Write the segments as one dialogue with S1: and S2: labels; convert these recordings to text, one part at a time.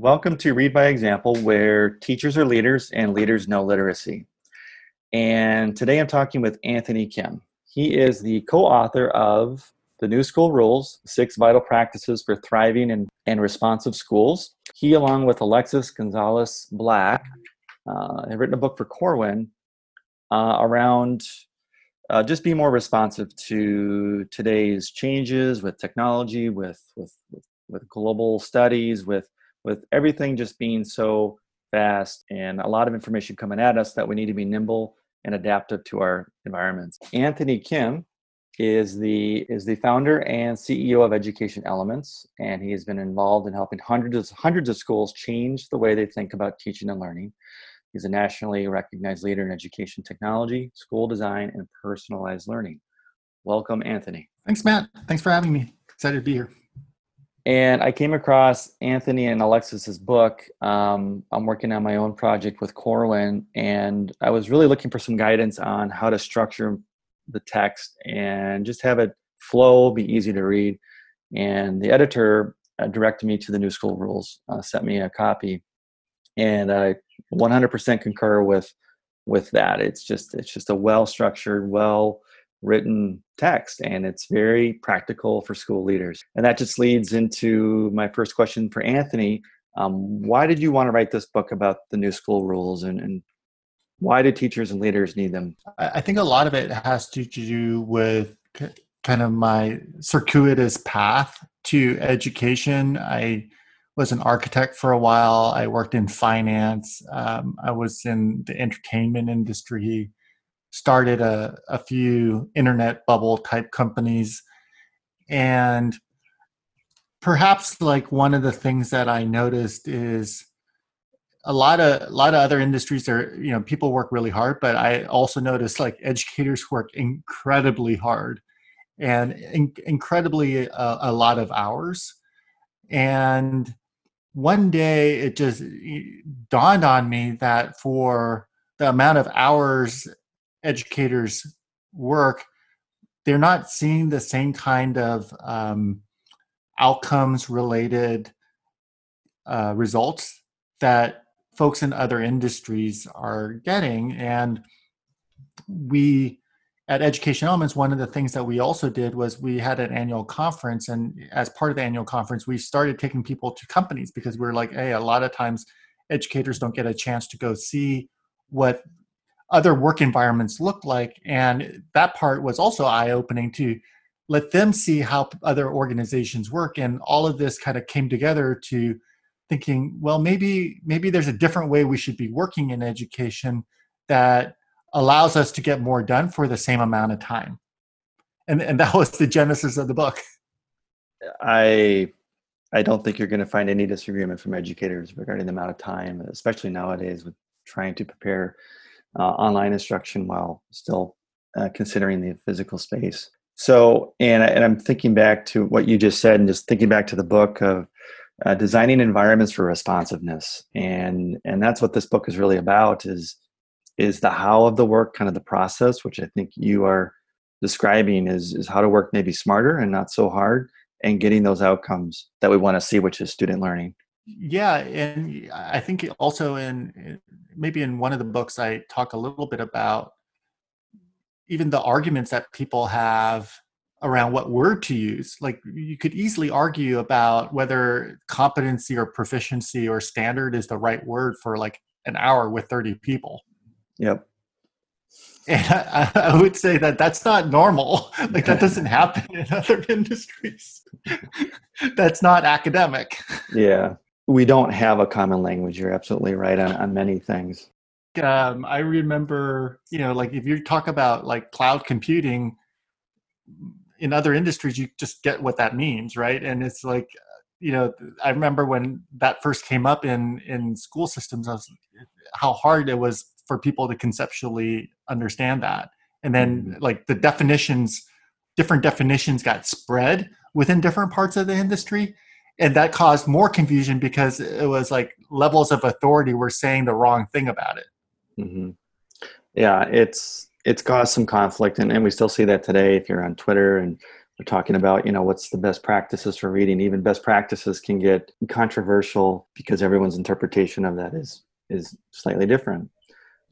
S1: Welcome to Read by Example, where teachers are leaders and leaders know literacy. And today I'm talking with Anthony Kim. He is the co author of The New School Rules Six Vital Practices for Thriving and, and Responsive Schools. He, along with Alexis Gonzales Black, uh, have written a book for Corwin uh, around uh, just be more responsive to today's changes with technology, with, with, with, with global studies, with with everything just being so fast and a lot of information coming at us that we need to be nimble and adaptive to our environments. Anthony Kim is the is the founder and CEO of Education Elements, and he has been involved in helping hundreds of, hundreds of schools change the way they think about teaching and learning. He's a nationally recognized leader in education technology, school design, and personalized learning. Welcome, Anthony.
S2: Thanks, Matt. Thanks for having me. Excited to be here
S1: and I came across Anthony and Alexis's book. Um, I'm working on my own project with Corwin, and I was really looking for some guidance on how to structure the text and just have it flow, be easy to read. And the editor uh, directed me to the New School Rules, uh, sent me a copy, and I 100% concur with with that. It's just it's just a well structured, well written text and it's very practical for school leaders. And that just leads into my first question for anthony. Um, why did you want to write this book about the new school rules and, and why do teachers and leaders need them?
S2: I think a lot of it has to do with kind of my circuitous path to education. I was an architect for a while. I worked in finance. Um, i was in the entertainment industry started a, a few internet bubble type companies. And perhaps like one of the things that i noticed is a lot of a lot of other industries are you know people work really hard but i also noticed like educators work incredibly hard and in, incredibly uh, a lot of hours. And one day it just dawned on me that for the amount of hours educators work, they're not seeing the same kind of um, outcomes related uh, results that folks in other industries are getting. And we, at Education Elements, one of the things that we also did was we had an annual conference. And as part of the annual conference, we started taking people to companies because we are like, hey, a lot of times educators don't get a chance to go see what other work environments look like. And that part was also eye opening to let them see how other organizations work. And all of this kind of came together to thinking, well, maybe maybe there's a different way we should be working in education that allows us to get more done for the same amount of time. And and that was the genesis of the book.
S1: I I don't think you're going to find any disagreement from educators regarding the amount of time, especially nowadays with trying to prepare uh, online instruction while still uh, considering the physical space. So, and, and I'm thinking back to what you just said, and just thinking back to the book of uh, designing environments for responsiveness, and and that's what this book is really about is is the how of the work, kind of the process, which I think you are describing is is how to work maybe smarter and not so hard, and getting those outcomes that we want to see, which is student learning.
S2: Yeah, and I think also in maybe in one of the books I talk a little bit about even the arguments that people have around what word to use. Like you could easily argue about whether competency or proficiency or standard is the right word for like an hour with 30 people.
S1: Yep.
S2: And I, I would say that that's not normal. Like that doesn't happen in other industries. that's not academic.
S1: Yeah we don't have a common language. You're absolutely right on, on many things.
S2: Um, I remember, you know, like if you talk about like cloud computing in other industries, you just get what that means, right? And it's like, you know, I remember when that first came up in in school systems, I was, how hard it was for people to conceptually understand that. And then mm-hmm. like the definitions, different definitions got spread within different parts of the industry and that caused more confusion because it was like levels of authority were saying the wrong thing about it.
S1: Mm-hmm. yeah it's it's caused some conflict and, and we still see that today if you're on twitter and we're talking about you know what's the best practices for reading. Even best practices can get controversial because everyone's interpretation of that is is slightly different.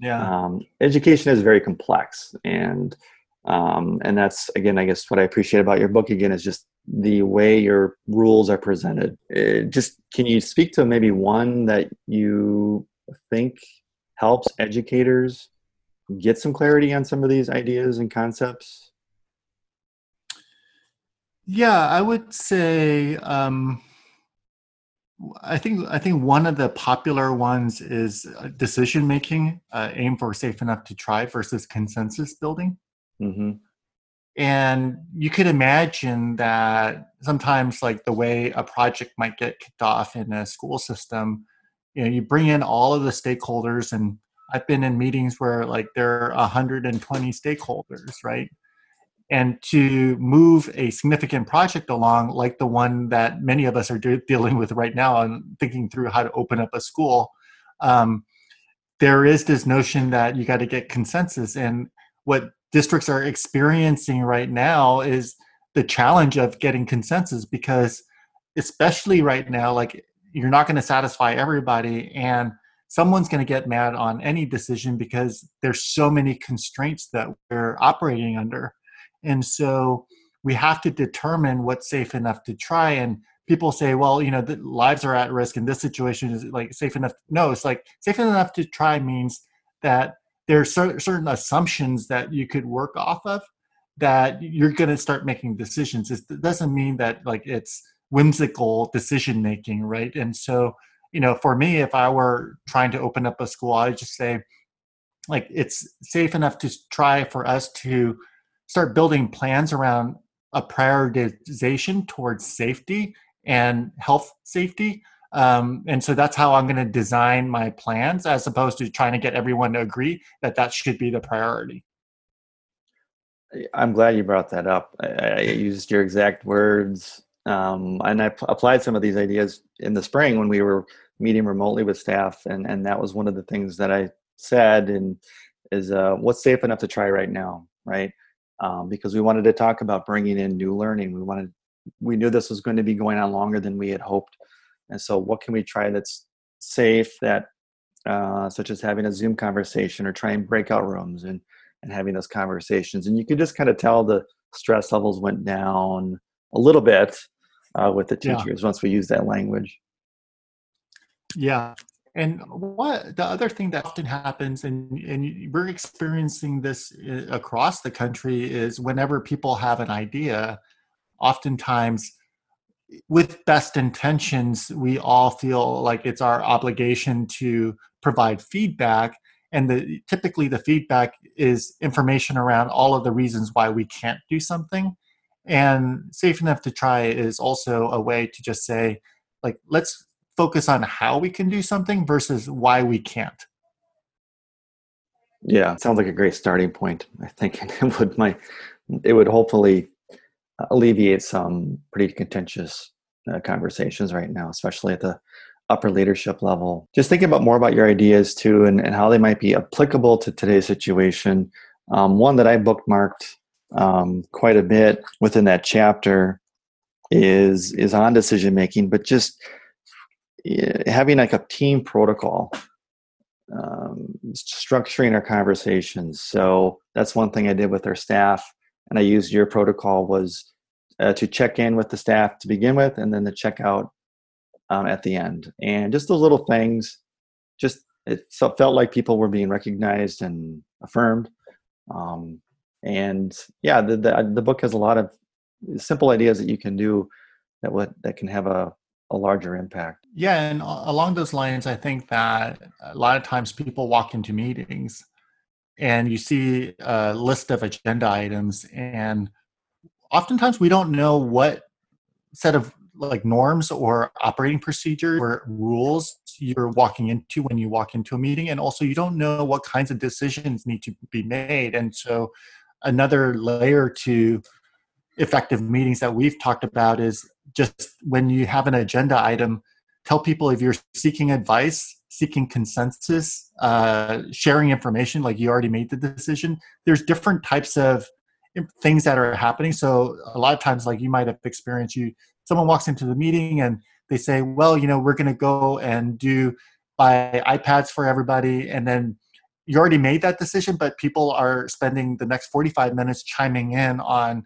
S2: Yeah.
S1: Um, education is very complex and um, and that's again i guess what i appreciate about your book again is just the way your rules are presented it uh, just can you speak to maybe one that you think helps educators get some clarity on some of these ideas and concepts
S2: yeah i would say um, I think I think one of the popular ones is uh, decision making, uh, aim for safe enough to try versus consensus building. Mm-hmm. And you could imagine that sometimes, like the way a project might get kicked off in a school system, you know, you bring in all of the stakeholders, and I've been in meetings where like there are 120 stakeholders, right? and to move a significant project along like the one that many of us are de- dealing with right now and thinking through how to open up a school um, there is this notion that you got to get consensus and what districts are experiencing right now is the challenge of getting consensus because especially right now like you're not going to satisfy everybody and someone's going to get mad on any decision because there's so many constraints that we're operating under and so we have to determine what's safe enough to try. And people say, well, you know, the lives are at risk in this situation is like safe enough. No, it's like safe enough to try means that there are certain assumptions that you could work off of that you're going to start making decisions. It doesn't mean that like it's whimsical decision making, right? And so, you know, for me, if I were trying to open up a school, I'd just say, like, it's safe enough to try for us to start building plans around a prioritization towards safety and health safety. Um, and so that's how I'm going to design my plans as opposed to trying to get everyone to agree that that should be the priority.
S1: I'm glad you brought that up. I, I used your exact words. Um, and I p- applied some of these ideas in the spring when we were meeting remotely with staff. And, and that was one of the things that I said and is uh, what's safe enough to try right now, right? um, because we wanted to talk about bringing in new learning. We wanted, we knew this was going to be going on longer than we had hoped, and so what can we try that's safe that, uh, such as having a Zoom conversation or trying breakout rooms and and having those conversations. And you could just kind of tell the stress levels went down a little bit uh, with the teachers yeah. once we use that language.
S2: Yeah, and what the other thing that often happens, and, and we're experiencing this uh, across the country, is whenever people have an idea, oftentimes with best intentions, we all feel like it's our obligation to provide feedback. And the, typically, the feedback is information around all of the reasons why we can't do something. And safe enough to try is also a way to just say, like, let's focus on how we can do something versus why we can't.
S1: Yeah, sounds like a great starting point. I think it would my it would hopefully alleviate some pretty contentious uh, conversations right now, especially at the upper leadership level. Just thinking about more about your ideas too, and, and how they might be applicable to today's situation. Um, one that I bookmarked um, quite a bit within that chapter is is on decision making, but just having like a team protocol um, structuring our conversations so that's one thing i did with our staff and i used your protocol was uh, to check in with the staff to begin with and then to check out um, at the end and just those little things just it felt like people were being recognized and affirmed um, and yeah the, the, the book has a lot of simple ideas that you can do that would that can have a a larger impact.
S2: Yeah, and along those lines, I think that a lot of times people walk into meetings and you see a list of agenda items, and oftentimes we don't know what set of like norms or operating procedures or rules you're walking into when you walk into a meeting and also you don't know what kinds of decisions need to be made. And so another layer to effective meetings that we've talked about is just when you have an agenda item, tell people if you're seeking advice, seeking consensus, uh, sharing information, like you already made the decision. There's different types of things that are happening. So a lot of times, like you might have experienced, you someone walks into the meeting and they say, "Well, you know, we're going to go and do buy iPads for everybody," and then you already made that decision, but people are spending the next 45 minutes chiming in on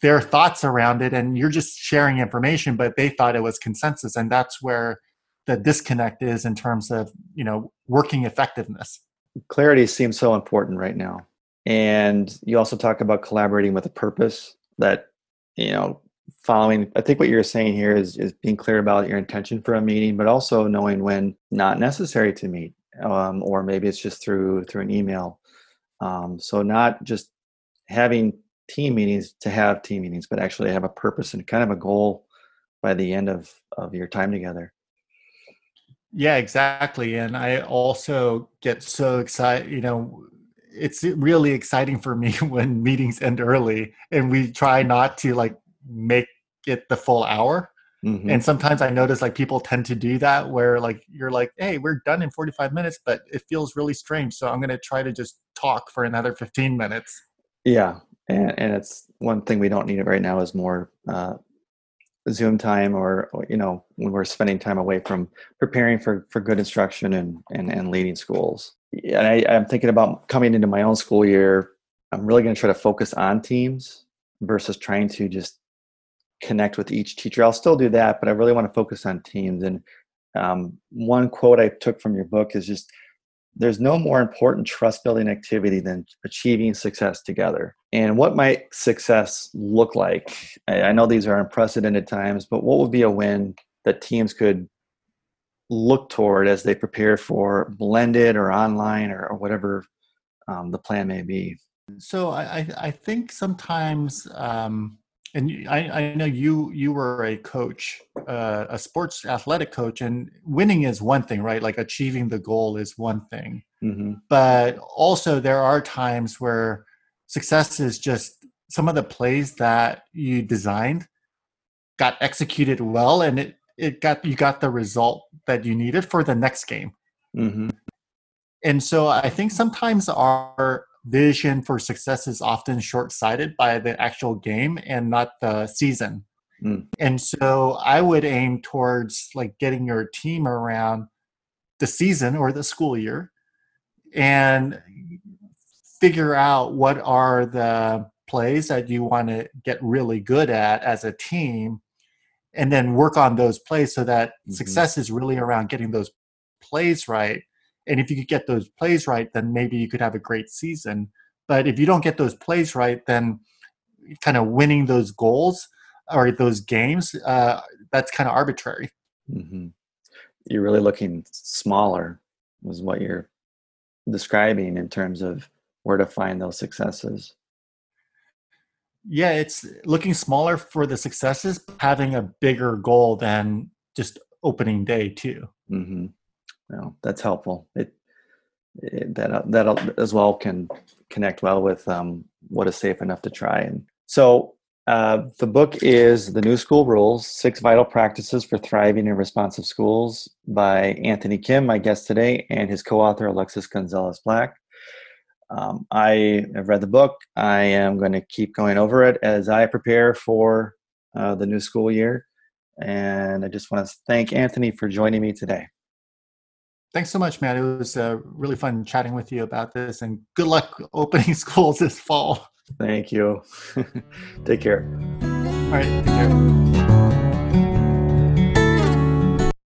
S2: their thoughts around it, and you're just sharing information, but they thought it was consensus, and that's where the disconnect is in terms of you know working effectiveness.
S1: Clarity seems so important right now. And you also talk about collaborating with a purpose that you know following i think what you're saying here is is being clear about your intention for a meeting but also knowing when not necessary to meet um, or maybe it's just through through an email. Um, so not just having team meetings to have team meetings but actually have a purpose and kind of a goal by the end of of your time together
S2: yeah exactly and i also get so excited you know it's really exciting for me when meetings end early and we try not to like make it the full hour mm-hmm. and sometimes i notice like people tend to do that where like you're like hey we're done in 45 minutes but it feels really strange so i'm going to try to just talk for another 15 minutes
S1: yeah and, and it's one thing we don't need it right now is more uh, zoom time or, or, you know when we're spending time away from preparing for for good instruction and and, and leading schools. And I, i'm thinking about coming into my own school year i'm really going to try to focus on teams versus trying to just connect with each teacher. I'll still do that but i really want to focus on teams. And um, one quote i took from your book is just there's no more important trust building activity than achieving success together. And what might success look like? I know these are unprecedented times, but what would be a win that teams could look toward as they prepare for blended or online or, or whatever um, the plan may be?
S2: So I, I think sometimes um, and I, I know you you were a coach, uh, a sports athletic coach, and winning is one thing, right? Like achieving the goal is one thing, mm-hmm. but also there are times where success is just some of the plays that you designed got executed well, and it it got you got the result that you needed for the next game. Mm-hmm. And so I think sometimes our vision for success is often short sighted by the actual game and not the season. Mm. And so I would aim towards like getting your team around the season or the school year and figure out what are the plays that you want to get really good at as a team and then work on those plays so that mm-hmm. success is really around getting those plays right and if you could get those plays right, then maybe you could have a great season. But if you don't get those plays right, then kind of winning those goals or those games, uh, that's kind of arbitrary. Mm-hmm.
S1: You're really looking smaller, was what you're describing in terms of where to find those successes.
S2: Yeah, it's looking smaller for the successes, having a bigger goal than just opening day too. Mm-hmm
S1: that's helpful. It, it that that as well can connect well with um, what is safe enough to try. And so uh, the book is The New School Rules Six Vital Practices for Thriving in Responsive Schools by Anthony Kim, my guest today, and his co author, Alexis Gonzales Black. Um, I have read the book. I am going to keep going over it as I prepare for uh, the new school year. And I just want to thank Anthony for joining me today.
S2: Thanks so much, Matt. It was uh, really fun chatting with you about this, and good luck opening schools this fall.
S1: Thank you. take care.
S2: All right, take care.